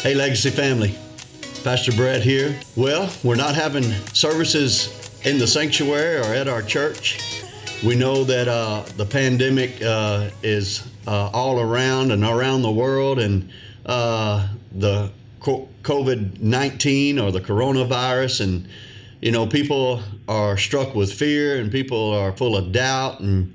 Hey, Legacy family. Pastor Brett here. Well, we're not having services in the sanctuary or at our church. We know that uh, the pandemic uh, is uh, all around and around the world, and uh, the COVID 19 or the coronavirus, and you know, people are struck with fear and people are full of doubt. And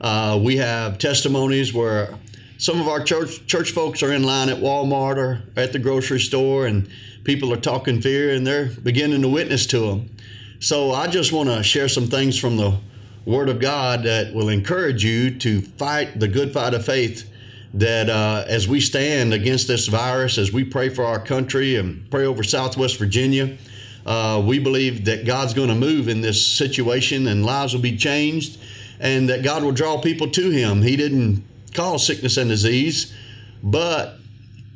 uh, we have testimonies where some of our church church folks are in line at Walmart or at the grocery store, and people are talking fear, and they're beginning to witness to them. So I just want to share some things from the Word of God that will encourage you to fight the good fight of faith. That uh, as we stand against this virus, as we pray for our country and pray over Southwest Virginia, uh, we believe that God's going to move in this situation and lives will be changed and that God will draw people to Him. He didn't cause sickness and disease, but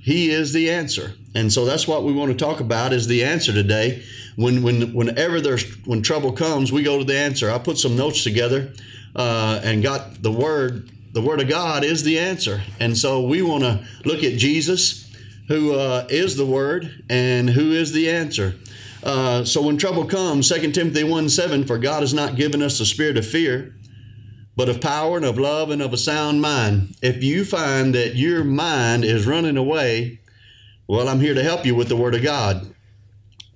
He is the answer. And so that's what we want to talk about is the answer today. When, when, whenever there's when trouble comes, we go to the answer. I put some notes together uh, and got the word. The word of God is the answer, and so we want to look at Jesus, who uh, is the word and who is the answer. Uh, so when trouble comes, 2 Timothy 1 7, for God has not given us the spirit of fear, but of power and of love and of a sound mind. If you find that your mind is running away, well, I'm here to help you with the Word of God.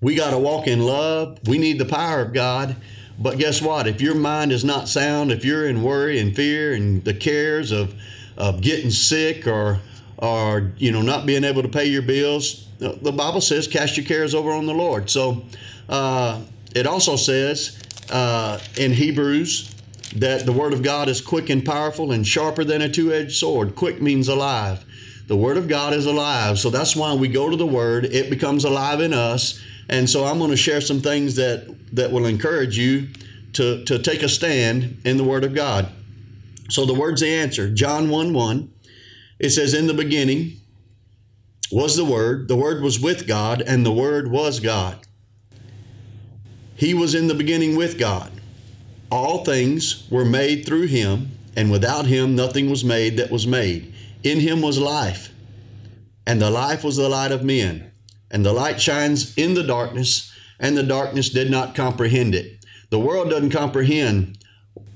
We got to walk in love. We need the power of God. But guess what? If your mind is not sound, if you're in worry and fear and the cares of, of getting sick or, or you know not being able to pay your bills, the Bible says, "Cast your cares over on the Lord." So uh, it also says uh, in Hebrews that the Word of God is quick and powerful and sharper than a two edged sword. Quick means alive. The Word of God is alive. So that's why we go to the Word, it becomes alive in us. And so I'm going to share some things that, that will encourage you to, to take a stand in the Word of God. So the Word's the answer. John 1 1, it says, In the beginning was the Word, the Word was with God, and the Word was God. He was in the beginning with God. All things were made through him, and without him nothing was made that was made. In him was life, and the life was the light of men. And the light shines in the darkness, and the darkness did not comprehend it. The world doesn't comprehend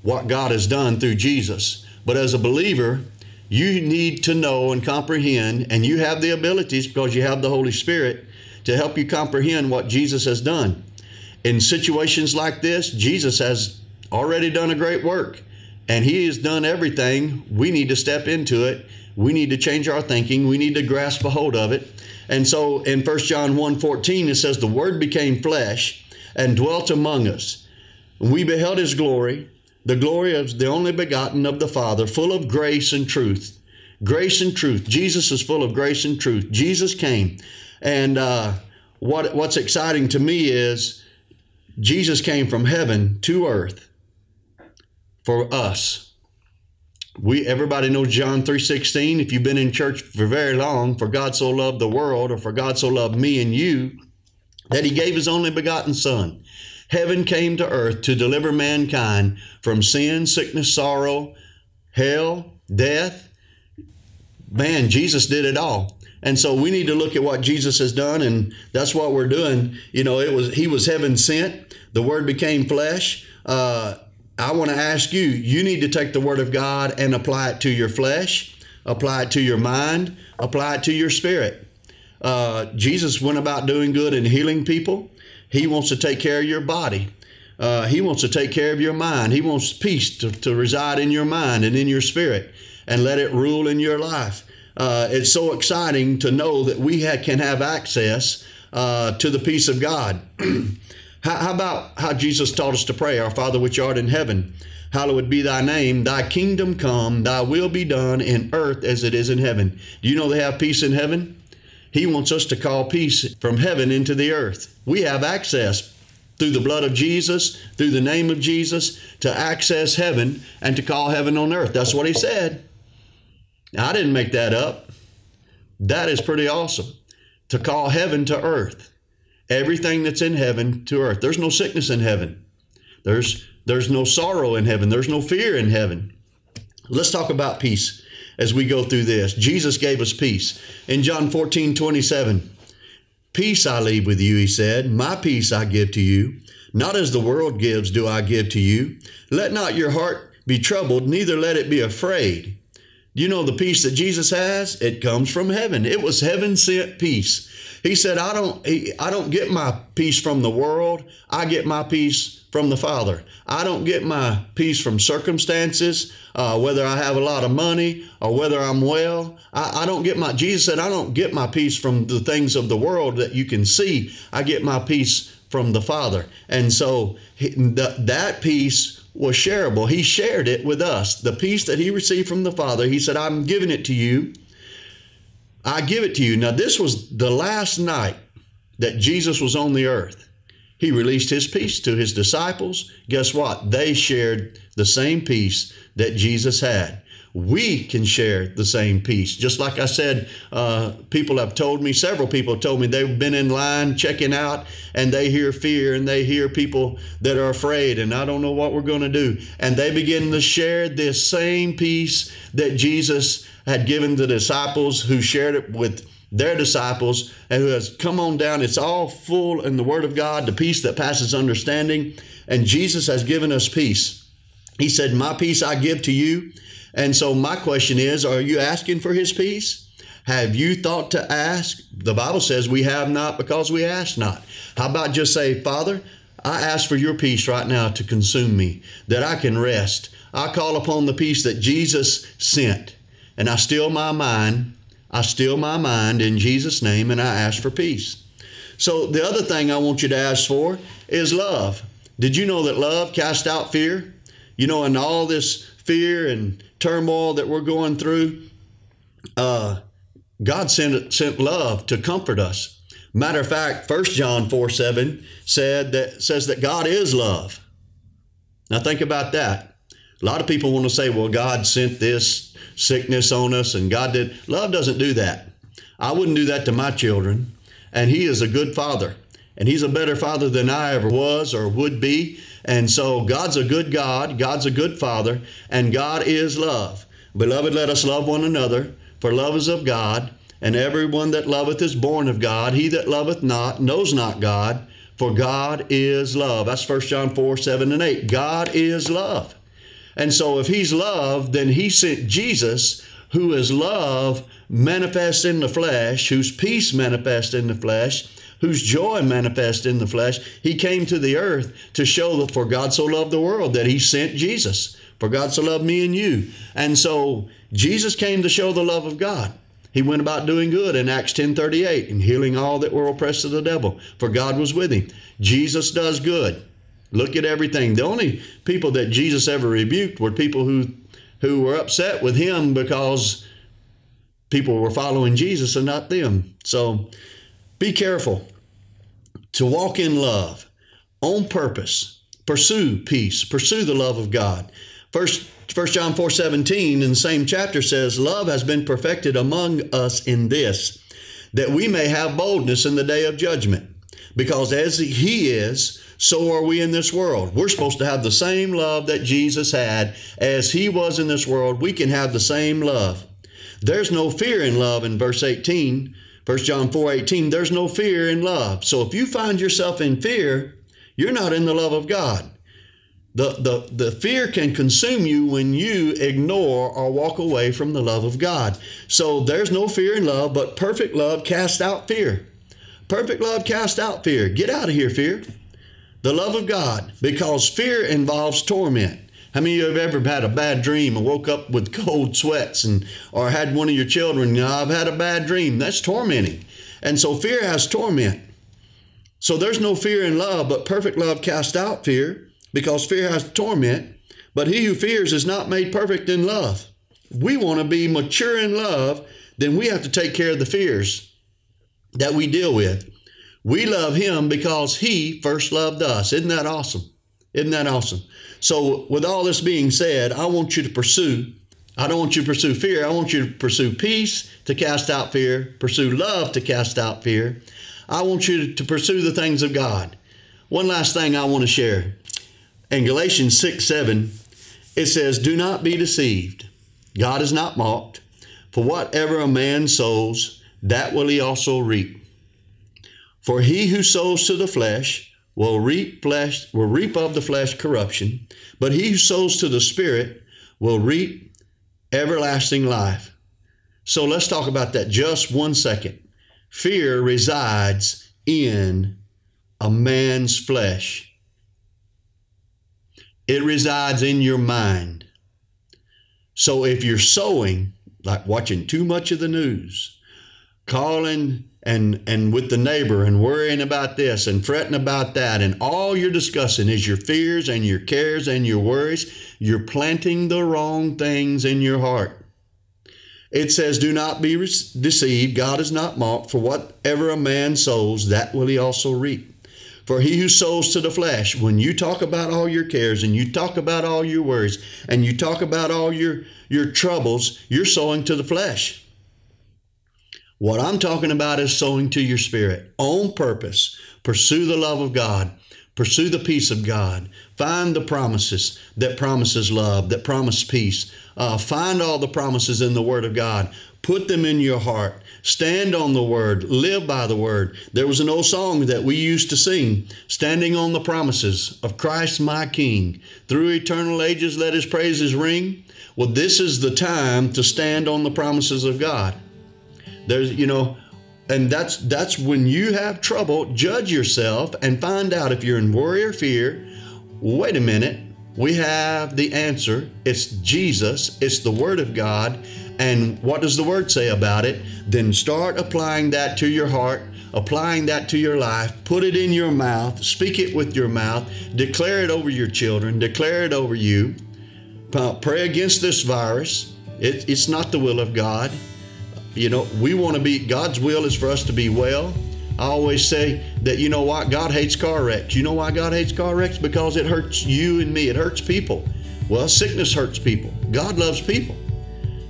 what God has done through Jesus. But as a believer, you need to know and comprehend, and you have the abilities because you have the Holy Spirit to help you comprehend what Jesus has done. In situations like this, Jesus has already done a great work and he has done everything. We need to step into it. We need to change our thinking. We need to grasp a hold of it. And so in 1 John 1 14, it says, The word became flesh and dwelt among us. We beheld his glory, the glory of the only begotten of the Father, full of grace and truth. Grace and truth. Jesus is full of grace and truth. Jesus came. And uh, what, what's exciting to me is Jesus came from heaven to earth for us. We everybody knows John 3:16. If you've been in church for very long, for God so loved the world, or for God so loved me and you, that he gave his only begotten son. Heaven came to earth to deliver mankind from sin, sickness, sorrow, hell, death. Man, Jesus did it all. And so we need to look at what Jesus has done, and that's what we're doing. You know, it was He was heaven sent. The Word became flesh. Uh, I want to ask you, you need to take the Word of God and apply it to your flesh, apply it to your mind, apply it to your spirit. Uh, Jesus went about doing good and healing people. He wants to take care of your body. Uh, he wants to take care of your mind. He wants peace to, to reside in your mind and in your spirit and let it rule in your life. Uh, it's so exciting to know that we ha- can have access uh, to the peace of God. How, how about how Jesus taught us to pray, Our Father which art in heaven, hallowed be thy name, thy kingdom come, thy will be done in earth as it is in heaven. Do you know they have peace in heaven? He wants us to call peace from heaven into the earth. We have access through the blood of Jesus, through the name of Jesus, to access heaven and to call heaven on earth. That's what he said. I didn't make that up. That is pretty awesome. To call heaven to earth everything that's in heaven to earth. There's no sickness in heaven. There's there's no sorrow in heaven. There's no fear in heaven. Let's talk about peace as we go through this. Jesus gave us peace. In John 14, 27, Peace I leave with you, he said. My peace I give to you. Not as the world gives, do I give to you. Let not your heart be troubled, neither let it be afraid. Do you know the peace that Jesus has? It comes from heaven. It was heaven sent peace. He said, I don't, I don't get my peace from the world. I get my peace from the Father. I don't get my peace from circumstances, uh, whether I have a lot of money or whether I'm well. I, I don't get my, Jesus said, I don't get my peace from the things of the world that you can see. I get my peace from the Father. And so that peace was shareable. He shared it with us. The peace that he received from the Father, he said, I'm giving it to you. I give it to you. Now, this was the last night that Jesus was on the earth. He released his peace to his disciples. Guess what? They shared the same peace that Jesus had we can share the same peace. Just like I said, uh, people have told me, several people have told me they've been in line checking out and they hear fear and they hear people that are afraid and I don't know what we're going to do. And they begin to share this same peace that Jesus had given the disciples who shared it with their disciples and who has come on down. It's all full in the Word of God, the peace that passes understanding. And Jesus has given us peace. He said, My peace I give to you and so my question is, are you asking for his peace? Have you thought to ask? The Bible says we have not because we ask not. How about just say, Father, I ask for your peace right now to consume me, that I can rest. I call upon the peace that Jesus sent, and I still my mind. I still my mind in Jesus' name, and I ask for peace. So the other thing I want you to ask for is love. Did you know that love casts out fear? You know, in all this fear and turmoil that we're going through, uh, God sent, sent love to comfort us. Matter of fact, 1 John 4 7 said that says that God is love. Now think about that. A lot of people want to say, well, God sent this sickness on us and God did. Love doesn't do that. I wouldn't do that to my children. And He is a good father. And He's a better father than I ever was or would be. And so God's a good God, God's a good Father, and God is love. Beloved, let us love one another, for love is of God, and everyone that loveth is born of God. He that loveth not knows not God, for God is love. That's 1 John 4 7 and 8. God is love. And so if He's love, then He sent Jesus, who is love manifest in the flesh, whose peace manifest in the flesh whose joy manifest in the flesh, he came to the earth to show that for God so loved the world that he sent Jesus. For God so loved me and you. And so Jesus came to show the love of God. He went about doing good in Acts 10:38 and healing all that were oppressed of the devil, for God was with him. Jesus does good. Look at everything. The only people that Jesus ever rebuked were people who who were upset with him because people were following Jesus and not them. So be careful to walk in love on purpose. Pursue peace. Pursue the love of God. First, 1 John 4 17 in the same chapter says, Love has been perfected among us in this, that we may have boldness in the day of judgment. Because as He is, so are we in this world. We're supposed to have the same love that Jesus had as He was in this world. We can have the same love. There's no fear in love in verse 18 1 John 4 18, there's no fear in love. So if you find yourself in fear, you're not in the love of God. The, the, the fear can consume you when you ignore or walk away from the love of God. So there's no fear in love, but perfect love casts out fear. Perfect love casts out fear. Get out of here, fear. The love of God, because fear involves torment. How many of you have ever had a bad dream and woke up with cold sweats and or had one of your children, I've had a bad dream. That's tormenting. And so fear has torment. So there's no fear in love, but perfect love casts out fear because fear has torment. But he who fears is not made perfect in love. We want to be mature in love, then we have to take care of the fears that we deal with. We love him because he first loved us. Isn't that awesome? Isn't that awesome? So, with all this being said, I want you to pursue. I don't want you to pursue fear. I want you to pursue peace to cast out fear, pursue love to cast out fear. I want you to pursue the things of God. One last thing I want to share. In Galatians 6 7, it says, Do not be deceived. God is not mocked. For whatever a man sows, that will he also reap. For he who sows to the flesh will reap flesh will reap of the flesh corruption, but he who sows to the spirit will reap everlasting life. So let's talk about that just one second. Fear resides in a man's flesh. It resides in your mind. So if you're sowing, like watching too much of the news, calling and and with the neighbor and worrying about this and fretting about that. And all you're discussing is your fears and your cares and your worries. You're planting the wrong things in your heart. It says do not be deceived. God is not mocked. For whatever a man sows that will he also reap. For he who sows to the flesh when you talk about all your cares and you talk about all your worries and you talk about all your your troubles you're sowing to the flesh what I'm talking about is sowing to your spirit on purpose. Pursue the love of God. Pursue the peace of God. Find the promises that promises love, that promise peace. Uh, find all the promises in the Word of God. Put them in your heart. Stand on the Word. Live by the Word. There was an old song that we used to sing, standing on the promises of Christ my King. Through eternal ages, let His praises ring. Well, this is the time to stand on the promises of God. There's, you know, and that's that's when you have trouble, judge yourself and find out if you're in worry or fear. Wait a minute, we have the answer. It's Jesus, it's the Word of God. And what does the Word say about it? Then start applying that to your heart, applying that to your life. Put it in your mouth, speak it with your mouth, declare it over your children, declare it over you. Pray against this virus. It, it's not the will of God. You know, we want to be, God's will is for us to be well. I always say that, you know what, God hates car wrecks. You know why God hates car wrecks? Because it hurts you and me, it hurts people. Well, sickness hurts people. God loves people.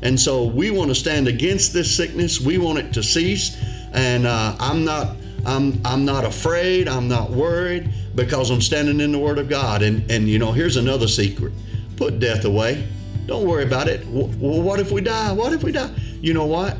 And so we want to stand against this sickness. We want it to cease. And uh, I'm not. I'm, I'm not afraid. I'm not worried because I'm standing in the Word of God. And, and you know, here's another secret put death away. Don't worry about it. Well, what if we die? What if we die? You know what?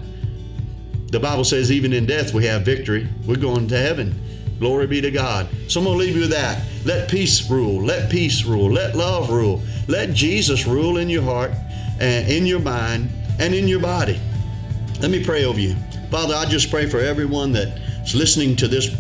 The Bible says, even in death, we have victory. We're going to heaven. Glory be to God. So I'm going to leave you with that. Let peace rule. Let peace rule. Let love rule. Let Jesus rule in your heart and in your mind and in your body. Let me pray over you. Father, I just pray for everyone that's listening to this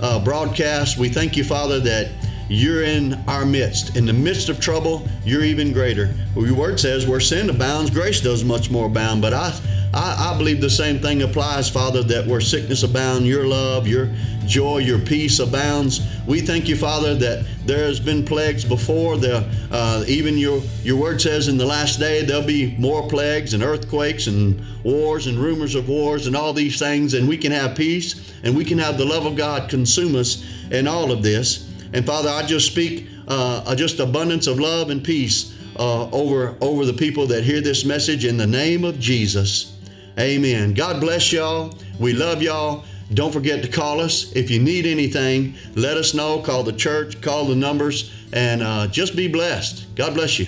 uh, broadcast. We thank you, Father, that you're in our midst. In the midst of trouble, you're even greater. Well, your word says, where sin abounds, grace does much more abound. But I I, I believe the same thing applies, Father, that where sickness abounds, your love, your joy, your peace abounds. We thank you, Father, that there has been plagues before. There, uh, even your your word says in the last day there'll be more plagues and earthquakes and wars and rumors of wars and all these things, and we can have peace and we can have the love of God consume us in all of this. And Father, I just speak uh, just abundance of love and peace uh, over over the people that hear this message in the name of Jesus. Amen. God bless y'all. We love y'all. Don't forget to call us. If you need anything, let us know. Call the church, call the numbers, and uh, just be blessed. God bless you.